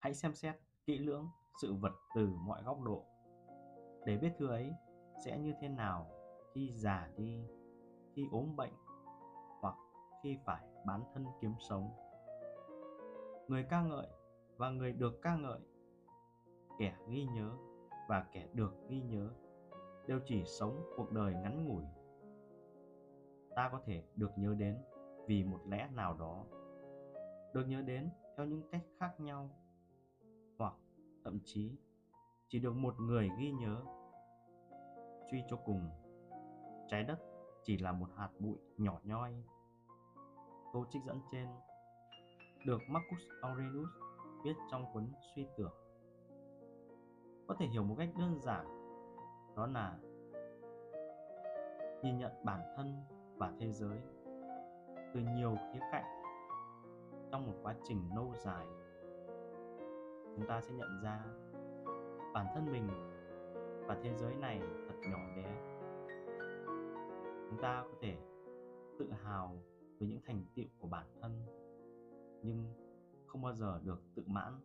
hãy xem xét kỹ lưỡng sự vật từ mọi góc độ để biết thứ ấy sẽ như thế nào khi già đi, khi ốm bệnh hoặc khi phải bán thân kiếm sống. Người ca ngợi và người được ca ngợi, kẻ ghi nhớ và kẻ được ghi nhớ đều chỉ sống cuộc đời ngắn ngủi. Ta có thể được nhớ đến vì một lẽ nào đó, được nhớ đến theo những cách khác nhau thậm chí chỉ được một người ghi nhớ. Suy cho cùng trái đất chỉ là một hạt bụi nhỏ nhoi. Câu trích dẫn trên được Marcus Aurelius viết trong cuốn Suy tưởng. Có thể hiểu một cách đơn giản, đó là nhìn nhận bản thân và thế giới từ nhiều khía cạnh trong một quá trình lâu dài chúng ta sẽ nhận ra bản thân mình và thế giới này thật nhỏ bé. Chúng ta có thể tự hào với những thành tựu của bản thân, nhưng không bao giờ được tự mãn.